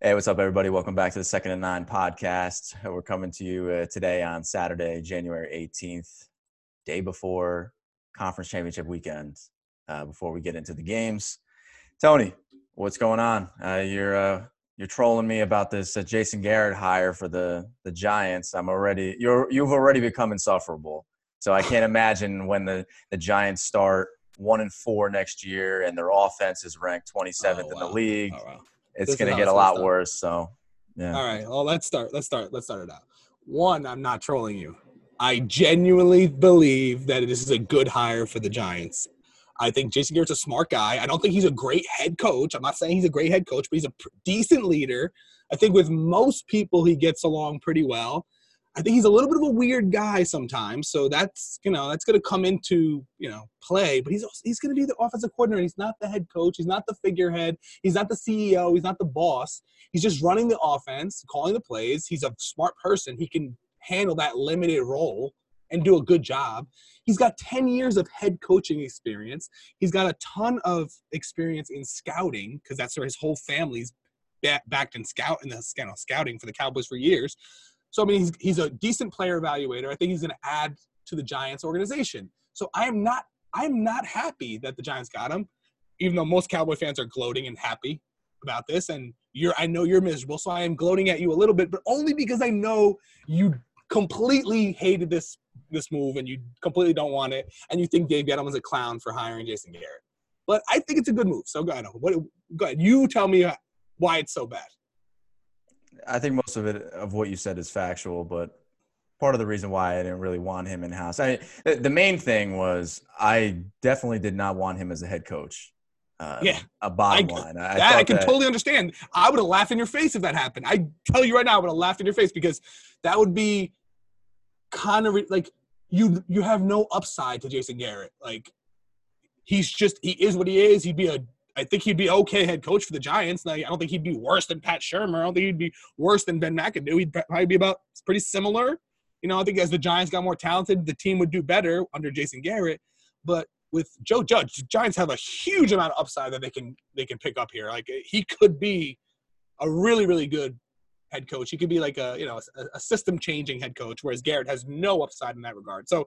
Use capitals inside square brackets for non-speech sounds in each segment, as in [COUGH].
Hey, what's up, everybody? Welcome back to the Second and Nine podcast. We're coming to you uh, today on Saturday, January 18th, day before conference championship weekend. Uh, before we get into the games, Tony, what's going on? Uh, you're uh, you're trolling me about this uh, Jason Garrett hire for the the Giants. I'm already you're you've already become insufferable. So I can't imagine when the the Giants start one and four next year and their offense is ranked 27th Oh, in the league. Oh, wow. It's going to get a lot start. worse. So, yeah. All right. Well, let's start. Let's start. Let's start it out. One, I'm not trolling you. I genuinely believe that this is a good hire for the Giants. I think Jason Garrett's a smart guy. I don't think he's a great head coach. I'm not saying he's a great head coach, but he's a pr- decent leader. I think with most people he gets along pretty well. I think he's a little bit of a weird guy sometimes, so that's you know that's going to come into you know play. But he's he's going to be the offensive coordinator. He's not the head coach. He's not the figurehead. He's not the CEO. He's not the boss. He's just running the offense, calling the plays. He's a smart person. He can handle that limited role and do a good job. He's got 10 years of head coaching experience. He's got a ton of experience in scouting because that's where his whole family's backed in scout in the scouting for the Cowboys for years. So I mean, he's he's a decent player evaluator. I think he's going to add to the Giants organization. So I am not I'm not happy that the Giants got him, even though most Cowboy fans are gloating and happy about this. And you're I know you're miserable, so I am gloating at you a little bit, but only because I know you completely hated this this move and you completely don't want it, and you think Dave Gettleman's a clown for hiring Jason Garrett. But I think it's a good move. So go ahead. What go ahead. You tell me why it's so bad. I think most of it, of what you said, is factual, but part of the reason why I didn't really want him in house. I the, main thing was I definitely did not want him as a head coach. Uh, Yeah. a bottom I- line. I, that I can that- totally understand. I would have laughed in your face if that happened. I tell you right now, I would have laughed in your face because that would be kind of like you you have no upside to Jason Garrett. Like he's just he is what he is. He'd be a I think he'd be okay head coach for the Giants. I don't think he'd be worse than Pat Shurmur. I don't think he'd be worse than Ben McAdoo. He'd probably be about pretty similar. You know, I think as the Giants got more talented, the team would do better under Jason Garrett. But with Joe Judge, the Giants have a huge amount of upside that they can they can pick up here. Like he could be a really really good head coach. He could be like a you know a, a system changing head coach, whereas Garrett has no upside in that regard. So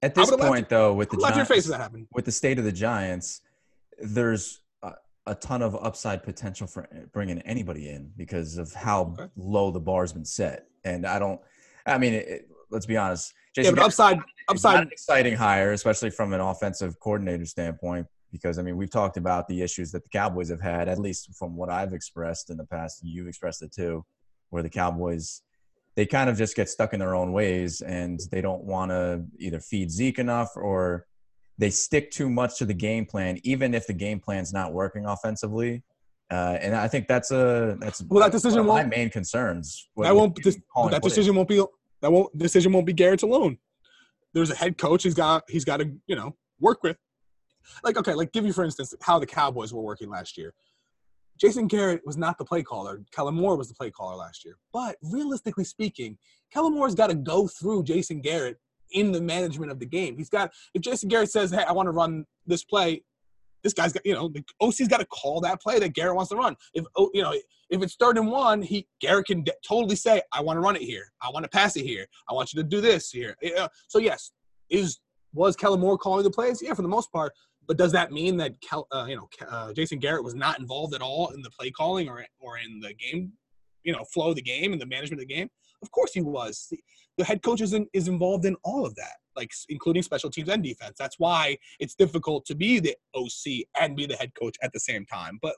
At this point, though, with the Giants, face that happened. with the state of the Giants, there's a, ton of upside potential for eh, bringing anybody in because of how Okay. low the bar's been set. And I don't. I mean, it, it- let's be honest. Yeah, Jason but Garrett's upside not- not upside an exciting hire, especially from an offensive coordinator standpoint. Because I mean, we've talked about the issues that the Cowboys have had, at least from what I've expressed in the past. You've expressed it too, where the Cowboys they kind of just get stuck in their own ways and they don't want to either feed Zeke enough or they stick too much to the game plan, even if the game plan's not working offensively. Uh, and I think that's a that's Well, that decision one of my main concerns. that won't this, that decision won't be that won't decision won't be Garrett's alone. There's a head coach he's got he's got to you know work with. Like okay, like give you for instance how the Cowboys were working last year. Jason Garrett was not the play caller. Kellen Moore was the play caller last year. But realistically speaking, Kellen Moore's got to go through Jason Garrett in the management of the game. He's got if Jason Garrett says, "Hey, I want to run this play," this guy's got you know the OC's got to call that play that Garrett wants to run. If oh, you know if it's third and one, he Garrett can de- totally say, "I want to run it here. I want to pass it here. I want you to do this here." So yes, is was Kellen Moore calling the plays? Yeah, for the most part. But does that mean that Kel, uh, you know uh, Jason Garrett was not involved at all in the play calling or or in the game, you know, flow of the game and the management of the game? Of course he was. The, head coach is, in, is involved in all of that, like including special teams and defense. That's why it's difficult to be the OC and be the head coach at the same time. But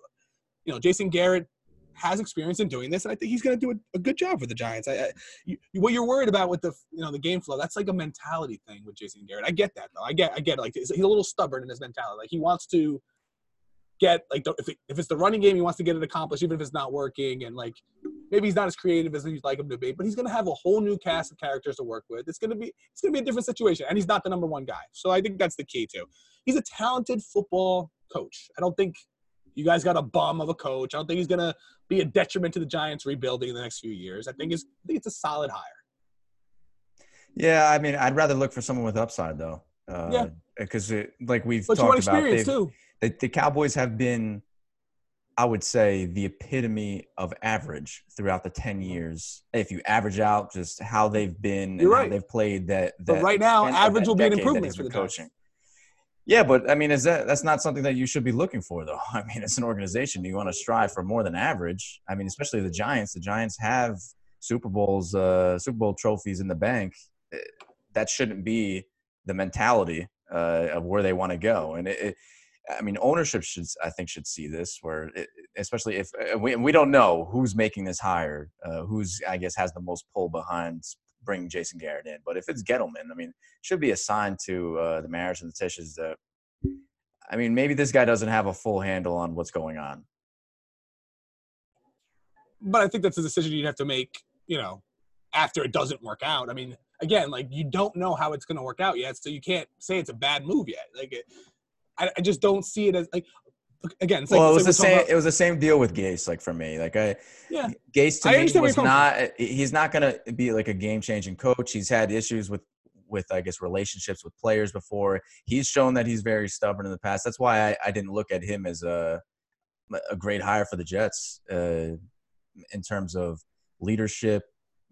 you know, Jason Garrett has experience in doing this, and I think he's going to do a, a good job for the Giants. I, I, you, what you're worried about with the you know the game flow, that's like a mentality thing with Jason Garrett. I get that though. I get I get it. like he's he's a little stubborn in his mentality. Like he wants to get like the, if it, if it's the running game, he wants to get it accomplished, even if it's not working. And like maybe he's not as creative as you'd like him to be, but he's going to have a whole new cast of characters to work with. It's going to be it's going to be a different situation, and he's not the number one guy. So I think that's the key too. He's a talented football coach. I don't think you guys got a bum of a coach. I don't think he's going to be a detriment to the Giants rebuilding in the next few years. I think it's I think it's a solid hire. Yeah, I mean, I'd rather look for someone with upside though. Uh, Yeah. because like we've But talked about, too. the, the Cowboys have been I would say, the epitome of average throughout the 10 years. If you average out just how they've been You're and right. how they've played that, But right now, average will be an improvement for the coaching. Yeah, but I mean, is that that's not something that you should be looking for, though? [LAUGHS] I mean, it's an organization. You want to strive for more than average. I mean, especially the Giants. The Giants have Super Bowls, uh, Super Bowl trophies in the bank. Eh, That shouldn't be the mentality uh, of where they want to go. And it, it, I mean, ownership should, I think, should see this. Where, it, especially if we we don't know who's making this hire, uh, who's I guess has the most pull behind bringing Jason Garrett in. But if it's Gettleman, I mean, should be assigned to uh, the Mariners and the Tisches that, I mean, maybe this guy doesn't have a full handle on what's going on. But I think that's a decision you'd have to make, you know, after it doesn't work out. I mean, again, like you don't know how it's going to work out yet, so you can't say it's a bad move yet. Like, it, I, I just don't see it as like. Again, it's like, well, it was the like we're same. talking It was the same deal with Gase. Like for me, like I, Yeah. Gase to I me was not. He's not going to be like a game changing coach. He's had issues with with I guess relationships with players before. He's shown that he's very stubborn in the past. That's why I, I didn't look at him as a a great hire for the Jets uh, in terms of leadership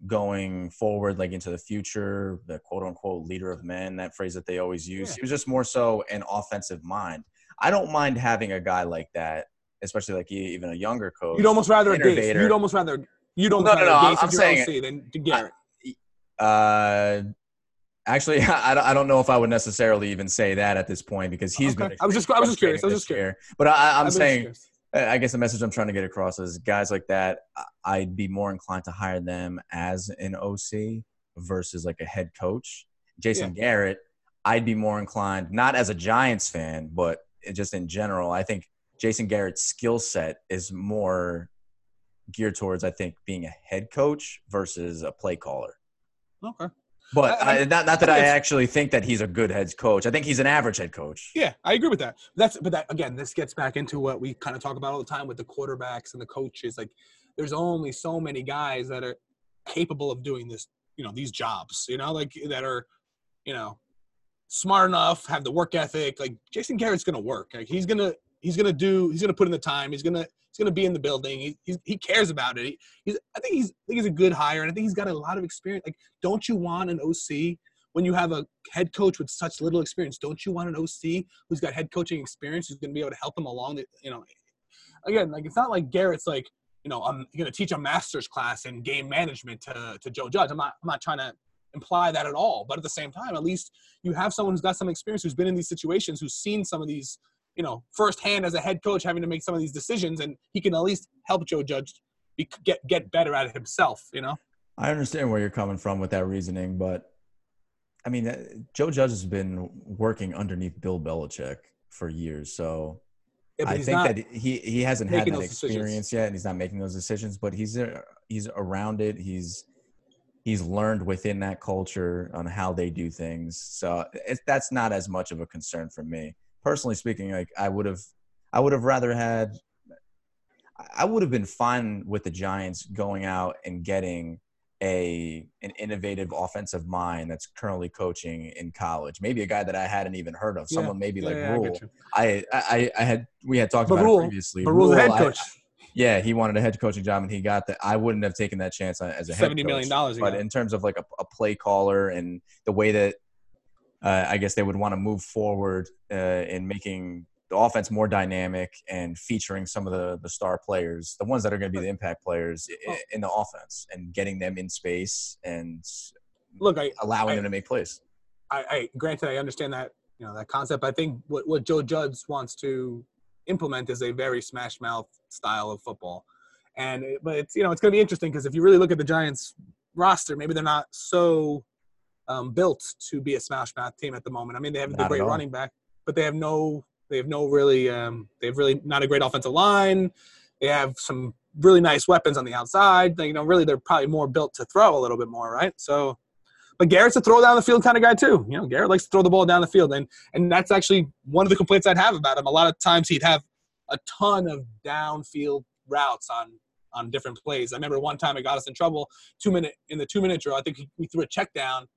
going forward, like into the future, the quote unquote leader of men, that phrase that they always use. Yeah. He was just more so an offensive mind. I don't mind having a guy like that, especially like even a younger coach. You'd almost rather innovator. You'd almost rather you'd almost No, no, no, I'm- I'm saying OC than to Garrett. Uh, actually, [LAUGHS] I, don't- I don't know if I would necessarily even say that at this point because he's Okay. been. I was just- I was just curious. I was just curious. year. But I, just saying, curious. I guess the message I'm trying to get across is guys like that. I'd be more inclined to hire them as an OC versus like a head coach. Jason Garrett, I'd be more inclined, not as a Giants fan, but just in general. I think Jason Garrett's skill set is more geared towards, I think, being a head coach versus a play caller. Okay. But I- I- not, not that I I actually think that he's a good head coach. I think he's an average head coach. Yeah, I agree with that. That's but that again, this gets back into what we kind of talk about all the time with the quarterbacks and the coaches. Like, there's only so many guys that are capable of doing this. You know, these jobs. You know, like that are, you know, smart enough, have the work ethic. Like Jason Garrett's gonna work. Like he's gonna he's gonna do. He's gonna put in the time. He's gonna he's gonna be in the building. He he's, he cares about it. He, he's I think he's I think he's a good hire, and I think he's got a lot of experience. Like, don't you want an OC? When you have a head coach with such little experience, don't you want an OC who's got head coaching experience who's to be able to help him along? The, you know, again, like it's not like Garrett's like, you know, I'm to teach a master's class in game management to, to Joe Judge. I'm not, I'm not trying to imply that at all. But at the same time, at least you have someone who's got some experience, who's been in these situations, who's seen some of these, you know, firsthand as a head coach having to make some of these decisions, and he can at least help Joe Judge be, get get better at it himself. You know. I understand where you're coming from with that reasoning, but I mean, Joe Judge has been working underneath Bill Belichick for years, so Yeah, I think that he he hasn't had that those decisions. experience yet, and he's not making those decisions. But he's uh, he's around it. He's he's learned within that culture on how they do things. So it, that's not as much of a concern for me personally speaking. Like I would have I would have rather had I would have been fine with the Giants going out and getting a an innovative offensive mind that's currently coaching in college. Maybe a guy that I hadn't even heard of. Yeah, Someone maybe Yeah, like yeah, I Rhule. you. I, I I had we had talked But about Rhule- it previously. But Rhule's a head I- coach. yeah, he wanted a head coaching job and he got that. I wouldn't have taken that chance as a head Seventy coach. million dollars. But in terms of like a, a play caller and the way that uh, I guess they would want to move forward uh, in making the offense more dynamic and featuring some of the, the star players, the ones that are going to be the impact players in the offense and getting them in space and look, I, allowing I- them to make plays. I, I granted I understand that you know that concept. I think what, what Joe Judge wants to implement is a very smash mouth style of football, and but it's you know it's going to be interesting because if you really look at the Giants roster, maybe they're not so um, built to be a smash mouth team at the moment. I mean, they have Not the great running back, but they have no they have no really um, they have really not a great offensive line. They have some really nice weapons on the outside. They, you know, really they're probably more built to throw a little bit more, right? So. But Garrett's a throw down the field kind of guy too. You know, Garrett likes to throw the ball down the field, and and that's actually one of the complaints I'd have about him. A lot of times he'd have a ton of downfield routes on on different plays. I remember one time it got us in trouble. Two minute in the two minute drill, I think he, we threw a check down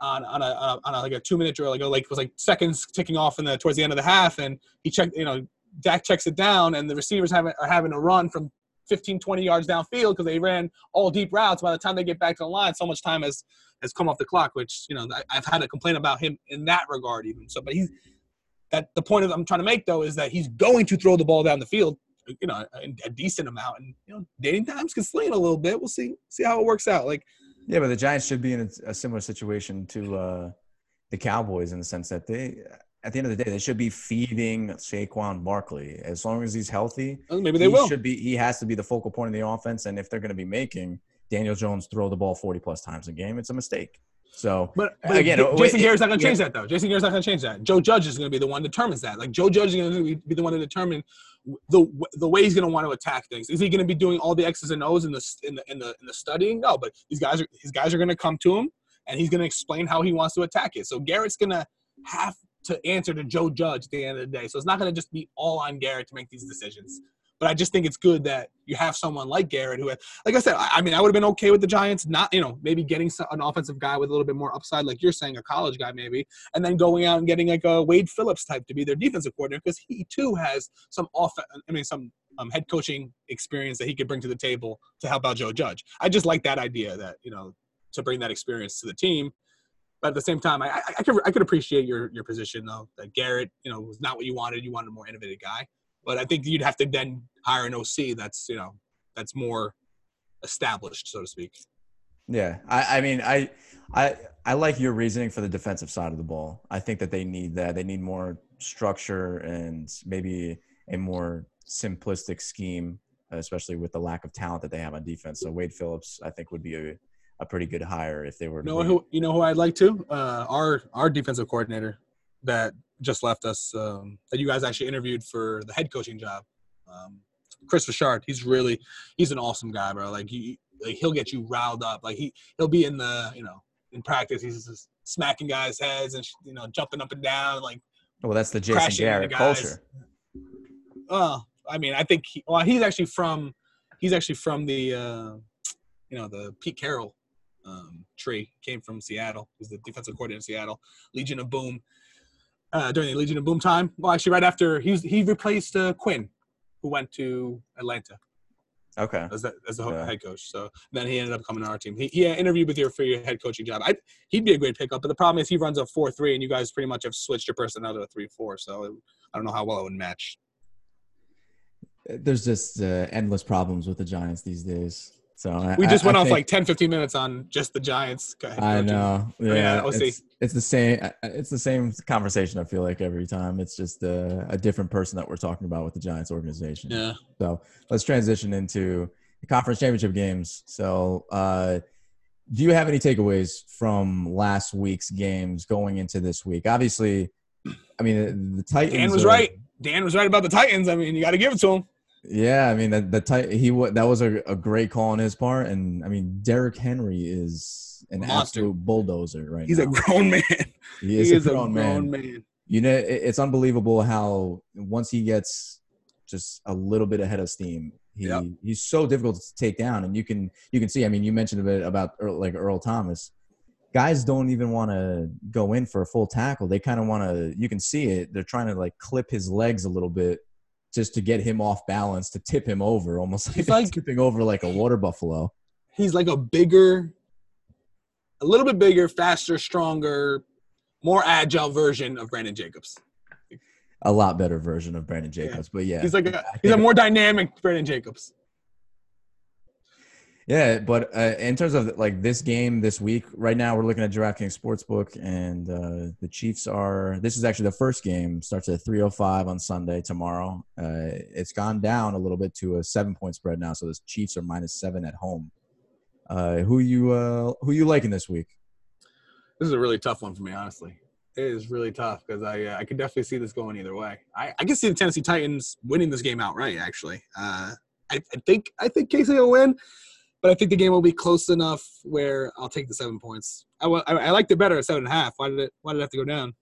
on on a, on a, on a like a two minute drill. Like like it was like seconds ticking off in the towards the end of the half, and he checked. You know, Dak checks it down, and the receivers having, are having to run from 15, 20 yards downfield because they ran all deep routes. By the time they get back to the line, so much time has has come off the clock. Which you know I, I've had a complaint about him in that regard even. So, but he's that the point of, I'm trying to make though is that he's going to throw the ball down the field, you know, a, a decent amount, and you know, Danny Dimes can sling a little bit. We'll see see how it works out. Like, yeah, but the Giants should be in a, a similar situation to uh, the Cowboys in the sense that they at the end of the day, they should be feeding Saquon Barkley as long as he's healthy. Maybe they will. Should be. He has to be the focal point of the offense, and if they're going to be making Daniel Jones throw the ball forty plus times a game, it's a mistake. So, but, but again, Jason Garrett's not going to change that though. Jason Garrett's not going to change that. Joe Judge is going to be the one that determines that. Like Joe Judge is going to be the one to determine the the way he's going to want to attack things. Is he going to be doing all the X's and O's in the in the in the, in the studying? No, but these guys are his guys are going to come to him, and he's going to explain how he wants to attack it. So Garrett's going to have to answer to Joe Judge at the end of the day. So it's not going to just be all on Garrett to make these decisions. But I just think it's good that you have someone like Garrett who, had, like I said, I, I mean, I would have been okay with the Giants not, you know, maybe getting an offensive guy with a little bit more upside, like you're saying, a college guy maybe, and then going out and getting like a Wade Phillips type to be their defensive coordinator because he too has some off, I mean, some um, head coaching experience that he could bring to the table to help out Joe Judge. I just like that idea that you know to bring that experience to the team but at the same time, I, I, I, could I could appreciate your your position though that Garrett, you know, was not what you wanted. You wanted a more innovative guy, but I think you'd have to then hire an OC that's you know that's more established, so to speak. Yeah, I, I mean, I I I like your reasoning for the defensive side of the ball. I think that they need that. They need more structure and maybe a more simplistic scheme, especially with the lack of talent that they have on defense. So Wade Phillips, I think, would be a a pretty good hire if they were. You know who? You know who I'd like to? Uh, our our defensive coordinator that just left us. Um, that you guys actually interviewed for the head coaching job. Um, Kris Richard. He's really he's an awesome guy, bro. Like he like he'll get you riled up. Like he he'll be in the you know in practice he's just smacking guys' heads and you know jumping up and down like. Well, that's the Jason Garrett culture. Oh, I mean, I think he, well, he's actually from he's actually from the uh, you know the Pete Carroll um, tree came from Seattle. He's the defensive coordinator in Seattle. Legion of Boom. Uh, during the Legion of Boom time, well, actually, right after he was, he replaced uh, Quinn, who went to Atlanta. Okay. As the, as the yeah. head coach. So then he ended up coming to our team. He, he interviewed with you for your head coaching job. I, he'd be a great pickup, but the problem is he runs a 4 3, and you guys pretty much have switched your personnel to a 3 4. So it, I don't know how well it would match. There's just uh, endless problems with the Giants these days. So we just I, went I off think, like 10, 15 minutes on just the Giants. I know. Yeah, yeah it's, it's, the same. It's the same conversation. I feel like every time it's just a, a, different person that we're talking about with the Giants organization. Yeah. So let's transition into the conference championship games. So, uh, do you have any takeaways from last week's games going into this week? Obviously, I mean the, the Titans. Dan was are, right. Dan was right about the Titans. I mean, you got to give it to him. Yeah, I mean that the type he that was a, a great call on his part, and I mean Derrick Henry is an Monster. absolute bulldozer right now. He's now. a grown man. He is, he a, is grown a, grown, man. man. You know, it's unbelievable how once he gets just a little bit ahead of steam, he yep. he's so difficult to take down, and you can you can see. I mean, you mentioned a bit about Earl, like Earl Thomas. Guys don't even want to go in for a full tackle. They kind of want to. You can see it. They're trying to like clip his legs a little bit just to get him off balance to tip him over, almost like, like tipping over like a water buffalo. He's like a bigger, a little bit bigger, faster, stronger, more agile version of Brandon Jacobs. A lot better version of Brandon Jacobs, yeah. but yeah, he's like a, he's a more dynamic Brandon Jacobs. Yeah, but uh, in terms of like this game this week, right now we're looking at DraftKings Sportsbook, and uh, the Chiefs are. This is actually the first game. Starts at three oh five on Sunday tomorrow. Uh, it's gone down a little bit to a seven point spread now, so the Chiefs are minus seven at home. Uh, who you uh, who you liking this week? This is a really tough one for me, honestly. It is really tough because I uh, I can definitely see this going either way. I, I can see the Tennessee Titans winning this game outright. Actually, I, I think I think KC will win but I think the game will be close enough where I'll take the seven points. I, I, I liked it better at seven and a half. Why did it Why did it have to go down?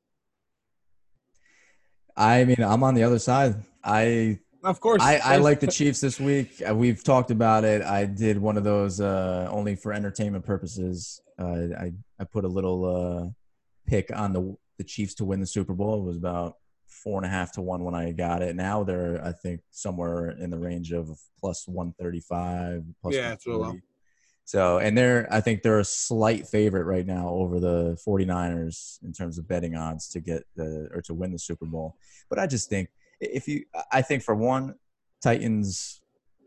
I mean, I'm on the other side. I of course I, I like the [LAUGHS] Chiefs this week. Uh, we've talked about it. I did one of those uh, only for entertainment purposes. Uh, I I put a little uh, pick on the the Chiefs to win the Super Bowl. It was about four and a half to one when I got it. Now they're I think somewhere in the range of plus one thirty five. Yeah, it's real low. So, and they're, I think they're a slight favorite right now over the 49ers in terms of betting odds to get the, or to win the Super Bowl. But I just think if you, I think for one, Titans,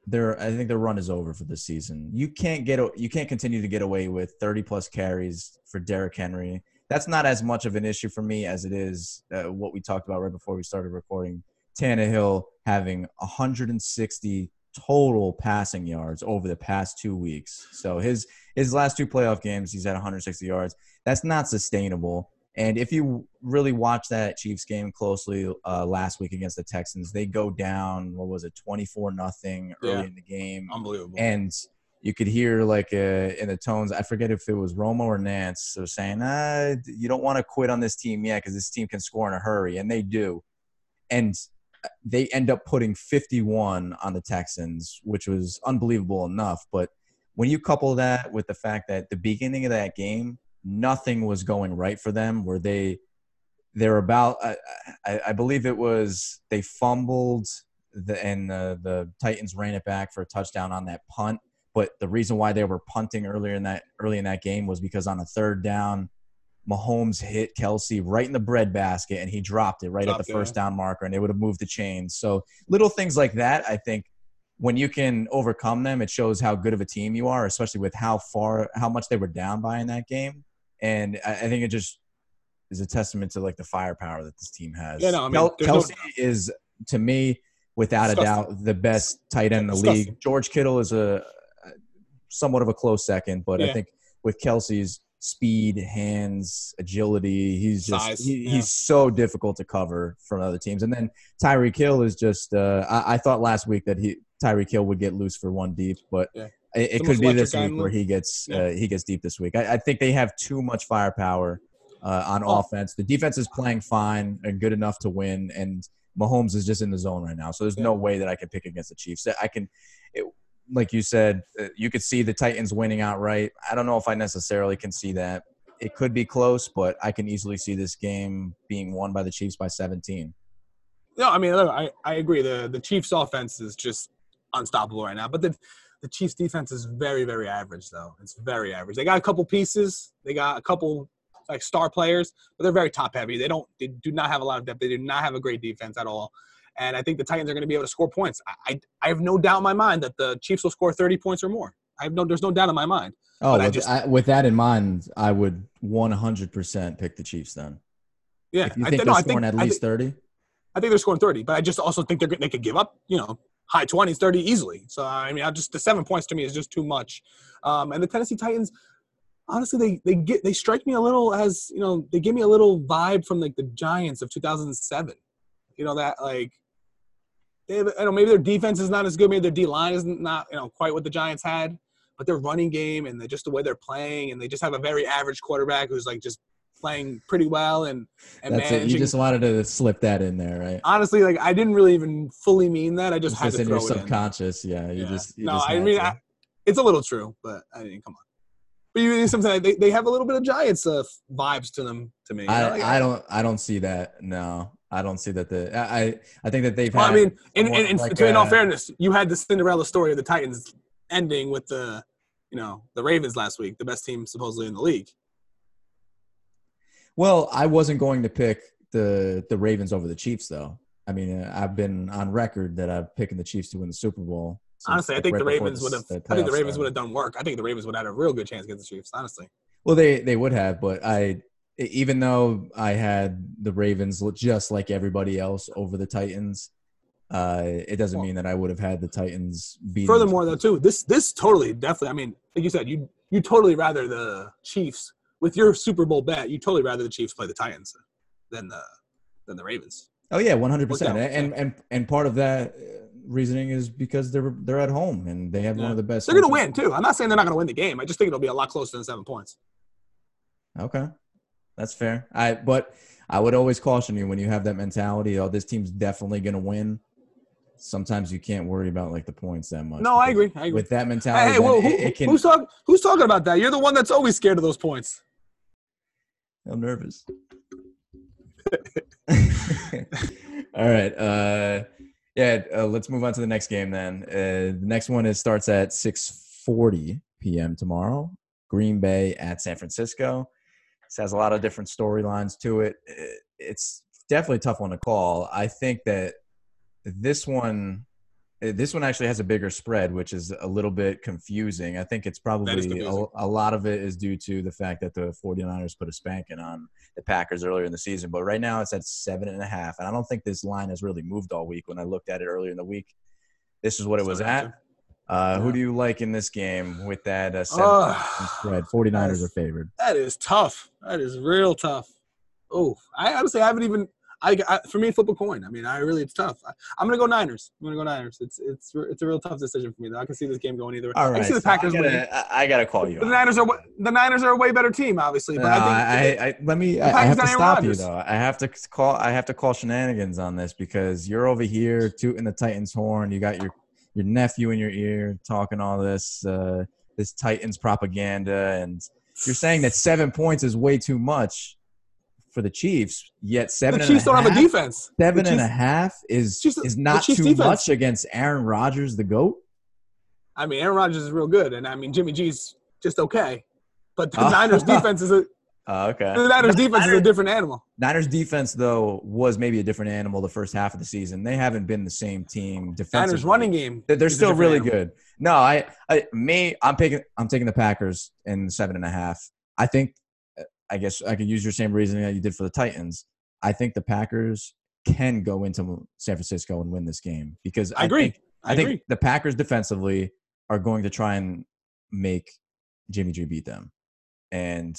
their, I think their run is over for this season. You can't get, you can't continue to get away with 30 plus carries for Derrick Henry. That's not as much of an issue for me as it is uh, what we talked about right before we started recording. Tannehill having 160 total passing yards over the past two weeks. So his his last two playoff games, he's at 160 yards. That's not sustainable. And if you really watch that Chiefs game closely uh, last week against the Texans, they go down. What was it, 24 nothing early Yeah. in the game, Unbelievable. and you could hear like uh, in the tones. I forget if it was Romo or Nance. They're saying, ah, "You don't want to quit on this team yet because this team can score in a hurry," and they do. And they end up putting 51 on the Texans, which was unbelievable enough. But when you couple that with the fact that the beginning of that game, nothing was going right for them, where they they're about, I, I, I believe it was they fumbled the, and uh, the Titans ran it back for a touchdown on that punt. But the reason why they were punting earlier in that early in that game was because on a third down, Mahomes hit Kelce right in the breadbasket and he dropped it right Dropped at the it. first down marker and it would have moved the chains. So little things like that, I think when you can overcome them, it shows how good of a team you are, especially with how far, how much they were down by in that game. And I, I think it just is a testament to like the firepower that this team has. Yeah, no, I mean, Kel- there's no Kelce is to me, without a doubt, the best tight end in the Disgusting. league. George Kittle is a somewhat of a close second, but I think with Kelce's speed, hands, agility, he's just Size, he, yeah. he's so difficult to cover from other teams. And then Tyreek Hill is just uh, I, I thought last week that he Tyreek Hill would get loose for one deep, but Yeah. it, it could be this week where he gets Yeah. uh, he gets deep this week. I, I think they have too much firepower uh, on Oh. offense. The defense is playing fine and good enough to win, and Mahomes is just in the zone right now. So there's Yeah. no way that I can pick against the Chiefs. I can, it, like you said, uh, you could see the Titans winning outright. I don't know if I necessarily can see that. It could be close, but I can easily see this game being won by the Chiefs by 17. No, I mean, look, I, I agree. The the Chiefs' offense is just unstoppable right now, but the the Chiefs' defense is very, very average, though. It's very average. They got a couple pieces. They got a couple like star players, but they're very top heavy. They don't. They do not have a lot of depth. They do not have a great defense at all. And I think the Titans are going to be able to score points. I, I I have no doubt in my mind that the Chiefs will score 30 points or more. I have no. There's no doubt in my mind. Oh, with, just- I, with that in mind, I would 100% pick the Chiefs then. Yeah, If you I think thi- they're no, scoring think- at least think- 30, I think they're scoring 30, but I just also think they're they could give up, you know, high 20s, 30 easily. So I mean, I just the seven points to me is just too much. Um, and the Tennessee Titans, honestly, they they get they strike me a little as you know they give me a little vibe from like the Giants of 2007. You know that like. They have, I know maybe their defense is not as good. Maybe their D line is not you know quite what the Giants had, but their running game and the, just the way they're playing, and they just have a very average quarterback who's like just playing pretty well and and that's it. You just wanted to slip that in there, right? honestly, like I didn't really even fully mean that. I just It's had just to in throw your it in. subconscious. Yeah, you Yeah. just you no, just I mean. I, it's a little true, but I mean, come on. But you sometimes they, they have a little bit of Giants uh, vibes to them to me. I, like, I don't I don't see that. No, I don't see that. The I I- think that they've Well, had. I mean, in, in, in, like to, in all fairness, you had the Cinderella story of the Titans ending with the, you know, the Ravens last week, the best team supposedly in the league. Well, I wasn't going to pick the the Ravens over the Chiefs, though. I mean, uh, I've been on record that I've picking the Chiefs to win the Super Bowl. Honestly, I think right the Ravens would have. I think the Ravens would have done work. I think the Ravens would have had a real good chance against the Chiefs. Honestly. Well, they they would have, but I even though I had the Ravens look just like everybody else over the Titans, uh, it doesn't Well- mean that I would have had the Titans beat. Furthermore, though, too, this this totally definitely. I mean, like you said, you you totally rather the Chiefs with your Super Bowl bet. You totally rather the Chiefs play the Titans than the than the Ravens. Oh yeah, one hundred percent. And and and part of that uh, reasoning is because they're they're at home and they have one of the best. They're going to win too. I'm not saying they're not going to win the game. I just think it'll be a lot closer than seven points. Okay, that's fair. I but I would always caution you when you have that mentality. Oh, this team's definitely going to win. Sometimes you can't worry about like the points that much. No, I agree. I agree. With that mentality, Hey, hey it, who, it can. who's talking? Who's talking about that? You're the one that's always scared of those points. I'm nervous. [LAUGHS] All right. Uh, yeah, uh, let's move on to the next game then. Uh, the next one is starts at 6:40 p.m. tomorrow. Green Bay at San Francisco. This has a lot of different storylines to it. It's definitely a tough one to call. I think that this one this one actually has a bigger spread, which is a little bit confusing. I think it's probably a, a, lot of it is due to the fact that the 49ers put a spanking on the Packers earlier in the season. But right now it's at seven and a half. And I don't think this line has really moved all week. When I looked at it earlier in the week, this is what it was at. Uh, Who do you like in this game with that uh, seven uh, spread? 49ers are favored. That is tough. That is real tough. Oh, I honestly I haven't even I, I, for me flip a coin. I mean, I really it's tough. I, am gonna go Niners. I'm gonna go Niners. It's it's it's a real tough decision for me. Though. I can see this game going either way. All right, I can see the Packers so I, gotta, I, gotta call you. The Niners are the Niners are a way better team, obviously. But no, I think I, I, let me. I have to stop Rodgers. you though. I have to call. I have to call shenanigans on this because you're over here tooting the Titans horn. You got your your nephew in your ear talking all this uh, this Titans propaganda, and you're saying that seven points is way too much for the Chiefs. Yet seven. The Chiefs don't half, have a defense. Seven and a half is Chiefs, is not too defense. much against Aaron Rodgers, the goat. I mean, Aaron Rodgers is real good, and I mean Jimmy G's just okay. But the Niners [LAUGHS] defense is a uh, okay. The Niners defense Niners, is a different animal. Niners defense though was maybe a different animal the first half of the season. They haven't been the same team defensively. Niners running game. They're, still really animal. good. No, I, I, me, I'm taking, I'm taking the Packers in seven and a half. I think I guess I could use your same reasoning that you did for the Titans. I think the Packers can go into San Francisco and win this game because I, I agree. Think, I, I agree. think the Packers defensively are going to try and make Jimmy G beat them. And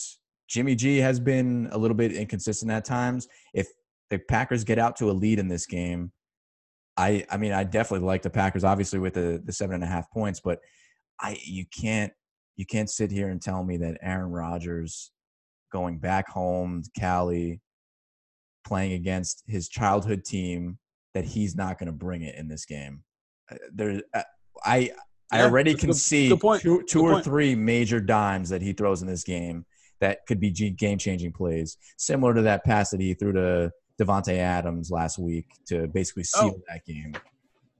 Jimmy G has been a little bit inconsistent at times. If the Packers get out to a lead in this game, I I mean I definitely like the Packers, obviously with the the seven and a half points, but I you can't you can't sit here and tell me that Aaron Rodgers going back home to Cali, playing against his childhood team, that he's not going to bring it in this game. Uh, there, uh, I I already can good, see good two, two or point. three major dimes that he throws in this game that could be game changing plays, similar to that pass that he threw to Davante Adams last week to basically seal oh. that game.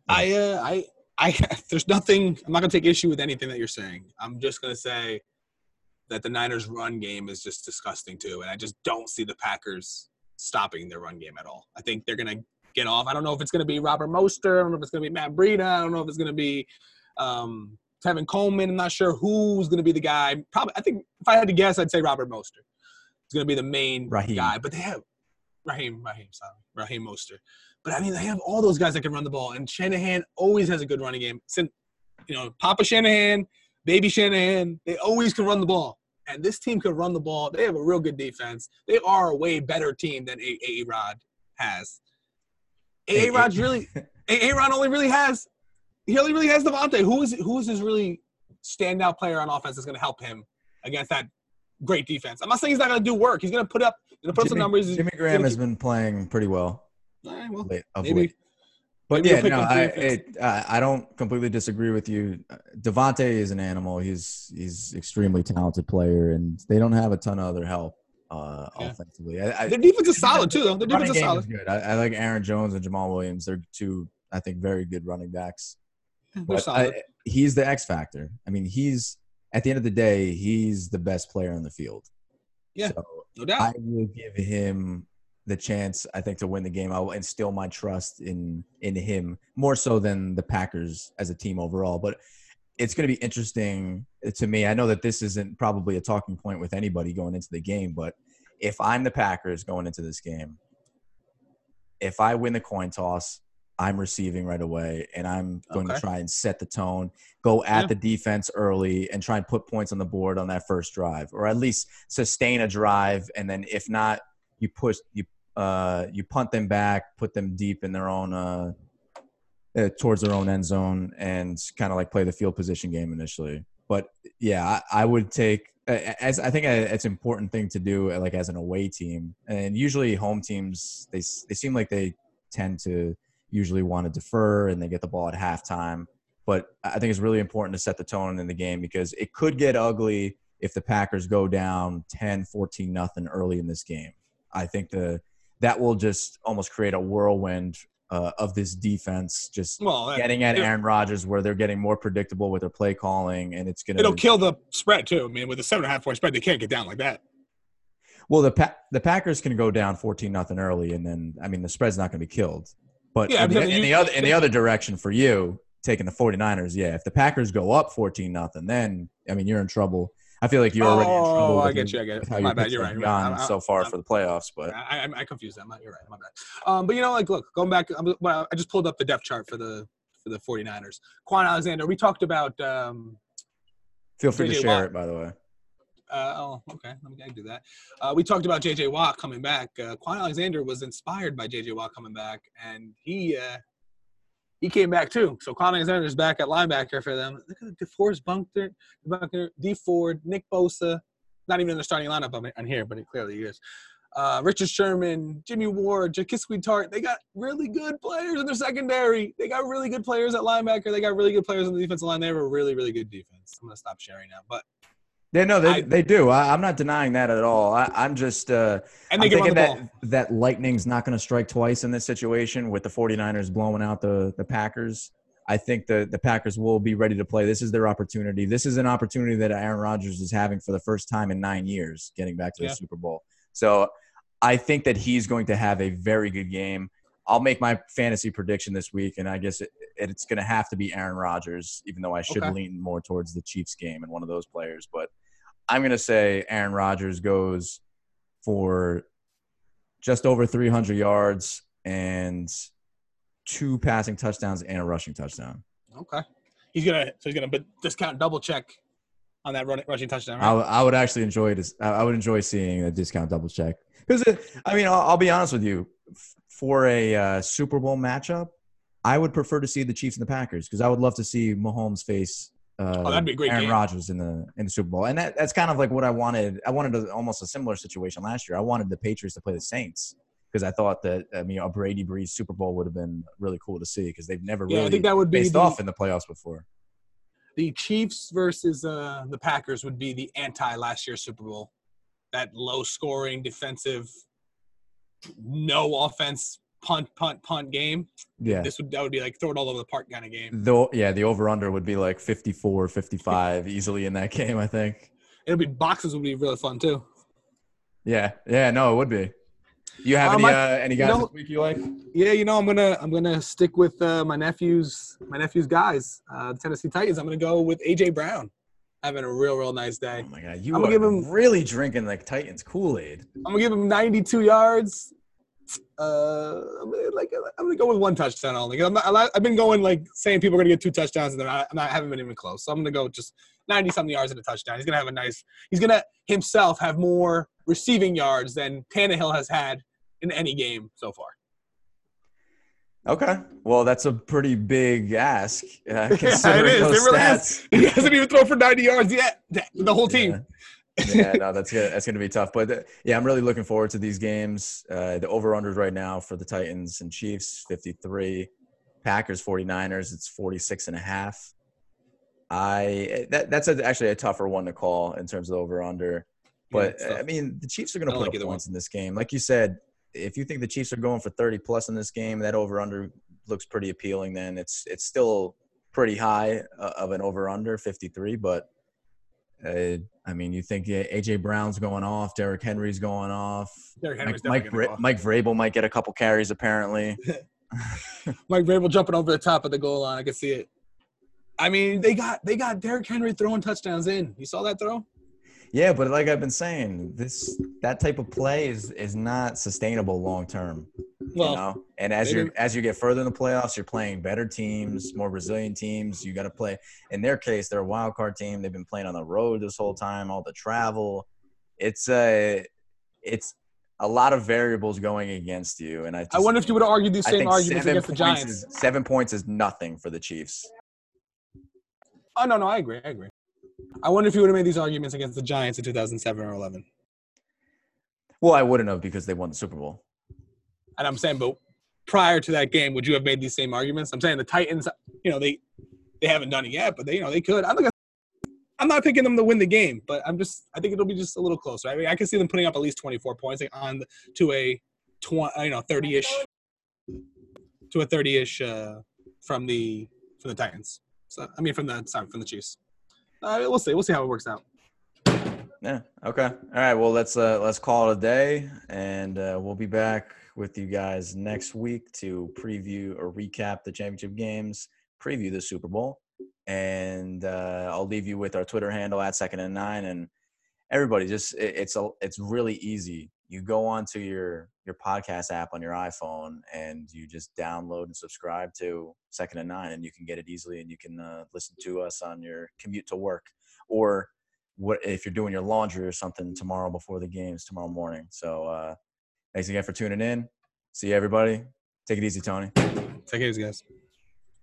I uh, I I [LAUGHS] there's nothing. I'm not gonna take issue with anything that you're saying. I'm just gonna say that the Niners' run game is just disgusting too, and I just don't see the Packers stopping their run game at all. I think they're gonna get off. I don't know if it's gonna be Robert Mostert. I don't know if it's gonna be Matt Breida. I don't know if it's gonna be um, Tevin Coleman. I'm not sure who's gonna be the guy. Probably, I think if I had to guess, I'd say Robert Mostert. It's gonna be the main Raheem. guy. But they have Raheem, Raheem, sorry, Raheem Mostert. But I mean, they have all those guys that can run the ball, and Shanahan always has a good running game. Since you know, Papa Shanahan, Baby Shanahan, they always can run the ball and this team could run the ball. They have a real good defense. They are a way better team than A. A. Rod has. A. Rod really. [LAUGHS] A. Rod only really has, he only really has Davante. Who is who is his really standout player on offense that's going to help him against that great defense? I'm not saying he's not going to do work. He's going to put up, going to put Jimmy, some numbers. Jimmy Graham has been playing pretty well. Right, well late, maybe, late. But yeah, no, I it, I don't completely disagree with you. Davante is an animal. He's he's extremely talented player, and they don't have a ton of other help uh, yeah. offensively. I, I, Their defense is solid too, though. Their defense is solid. Is good. I, I, like Aaron Jones and Jamaal Williams. They're two, I think, very good running backs. They're he's the X factor. I mean, he's at the end of the day, he's the best player on the field. Yeah, so no doubt. I will give him the chance I think to win the game. I will instill my trust in in him more so than the Packers as a team overall. But it's going to be interesting to me. I know that this isn't probably a talking point with anybody going into the game, but if I'm the Packers going into this game, if I win the coin toss, I'm receiving right away, and I'm going okay. to try and set the tone, go at yeah. the defense early, and try and put points on the board on that first drive, or at least sustain a drive, and then if not, you push you uh, you punt them back, put them deep in their own uh, uh, towards their own end zone, and kind of like play the field position game initially. But yeah, I, I would take as I think it's an important thing to do, like as an away team, and usually home teams they they seem like they tend to usually want to defer and they get the ball at halftime. But I think it's really important to set the tone in the game because it could get ugly if the Packers go down 10, 14 nothing early in this game. I think the that will just almost create a whirlwind uh, of this defense, just Well, that- getting at Aaron Rodgers, where they're getting more predictable with their play calling, and it's gonna it'll kill the spread too. I mean, with a seven and a half point spread, they can't get down like that. Well, the pa- the Packers can go down fourteen nothing early, and then I mean the spread's not going to be killed. But Yeah, in, the, in the other in the other direction for you, taking the 49ers, yeah, if the Packers go up fourteen nothing, then I mean you're in trouble. I feel like you're already in trouble. Oh, I get you, I get it. My bad, you're right, you're right. I'm- so far I'm- for the playoffs, but I, I, I confused that. My- You're right. My bad. Um, but you know, like, look, going back, I'm, well, I just pulled up the depth chart for the for the 49ers. Kwon Alexander. We talked about. Um, feel free to share Watt. it. By the way, uh, oh, okay. Let me do that. Uh, we talked about J.J. Watt coming back. Uh, Kwon Alexander was inspired by J.J. Watt coming back, and he uh, he came back too. So Kwon Alexander's back at linebacker for them. Look at DeForest Buckner, Buckner, Dee Ford, Nick Bosa. Not even in the starting lineup on, here, but it clearly is. Uh, Richard Sherman, Jimmy Ward, Jaquiski Tartt. They got really good players in their secondary. They got really good players at linebacker. They got really good players on the defensive line. They have a really, really good defense. I'm gonna stop sharing now, but yeah, no, they, I- they do. I, I'm not denying that at all. I, I'm just uh, and I'm they on thinking that ball. that lightning's not going to strike twice in this situation with the 49ers blowing out the the Packers. I think the the Packers will be ready to play. This is their opportunity. This is an opportunity that Aaron Rodgers is having for the first time in nine years, getting back to the Super Bowl. So I think that he's going to have a very good game. I'll make my fantasy prediction this week, and I guess it, it's going to have to be Aaron Rodgers, even though I should Okay. lean more towards the Chiefs game and one of those players. But I'm going to say Aaron Rodgers goes for just over 300 yards and two passing touchdowns and a rushing touchdown. Okay. He's gonna so he's gonna but discount double check on that run, rushing touchdown. I, Right? w- I would actually enjoy this. I I would enjoy seeing a discount double check because I mean I'll, I'll be honest with you, for a uh, Super Bowl matchup, I would prefer to see the Chiefs and the Packers because I would love to see Mahomes face. Uh, Oh, that'd be a great Aaron. Rodgers in the in the Super Bowl, and that, that's kind of like what I wanted. I wanted a, almost a similar situation last year. I wanted the Patriots to play the Saints because I thought that I mean a Brady Brees Super Bowl would have been really cool to see because they've never yeah, really I think that would be faced the, off in the playoffs before. the Chiefs versus uh, the Packers would be the anti last year's Super Bowl. That low scoring defensive, no offense, punt, punt, punt game. Yeah, This would that would be like throw it all over the park kind of game. Though, yeah, the over under would be like 54, 55 [LAUGHS] easily in that game, I think. It'll be boxes would be really fun too. Yeah, yeah, no, it would be. You have Uh, any my- uh, any guys know- this week you like? Yeah, you know I'm gonna I'm gonna stick with uh, my nephew's my nephew's guys, uh, the Tennessee Titans. I'm gonna go with AJ Brown, having a real real nice day. Oh my god, you I'm gonna give him- really drinking like Titans Kool Aid. I'm gonna give him 92 yards. Uh, I'm gonna, like I'm gonna go with one touchdown only. I'm not, I I've been going like saying people are gonna get two touchdowns, and then I, I'm not, I haven't been even close. So I'm gonna go just 90 something yards and a touchdown. He's gonna have a nice. He's gonna himself have more receiving yards than Tannehill has had in any game so far. Okay, well, that's a pretty big ask. Uh, [LAUGHS] Yeah, it considering is. It really stats. is. [LAUGHS] He hasn't even thrown for 90 yards yet. [LAUGHS] The whole team. Yeah. Yeah, no, that's good. That's going to be tough. But uh, yeah, I'm really looking forward to these games. Uh, the over unders right now for the Titans and Chiefs 53, Packers 49ers it's 46 and a half. I that that's a, actually a tougher one to call in terms of over under. But Yeah. I mean, the Chiefs are going to put like up either one. points in this game. Like you said, if you think the Chiefs are going for 30 plus in this game, that over under looks pretty appealing. Then it's it's still pretty high uh, of an over under 53, but uh, I mean, you think yeah, AJ Brown's going off, Derrick Henry's going off, Derrick Henry's Mike, definitely Mike, gonna Vra- off. Mike Vrabel might get a couple carries apparently. [LAUGHS] Mike Vrabel jumping over the top of the goal line. I can see it. I mean, they got they got Derrick Henry throwing touchdowns in. You saw that throw? Yeah, but like I've been saying, this that type of play is is not sustainable long term. Well, you know, and as you as you get further in the playoffs, you're playing better teams, more resilient teams. You got to play. In their case, they're a wild card team. They've been playing on the road this whole time, all the travel. It's a it's a lot of variables going against you, and I. Just, I wonder if you would argue these I same arguments seven against the Giants. Is, seven points is nothing for the Chiefs. Oh no, no, I agree. I agree. I wonder if you would have made these arguments against the Giants in 2007 or 11. Well, I wouldn't have because they won the Super Bowl. And I'm saying, but prior to that game, would you have made these same arguments? I'm saying the Titans, you know, they they haven't done it yet, but they, you know, they could. I'm not, I'm not picking them to win the game, but I'm just, I think it'll be just a little closer. I mean, I can see them putting up at least 24 points on the, to a twenty, you know, thirty ish to a thirty ish uh, from the from the Titans. So I mean, from the sorry, from the Chiefs. Uh, we'll see. We'll see how it works out. Yeah. Okay. All right. Well, let's uh, let's call it a day, and uh, we'll be back with you guys next week to preview or recap the championship games, preview the Super Bowl, and uh, I'll leave you with our Twitter handle at Second and Nine, and everybody just it, it's a it's really easy. You go onto your your podcast app on your iPhone and you just download and subscribe to Second and Nine, and you can get it easily, and you can uh, listen to us on your commute to work or what if you're doing your laundry or something tomorrow before the games tomorrow morning. So uh, thanks again for tuning in. See you everybody. Take it easy, Tony. Take it easy, guys.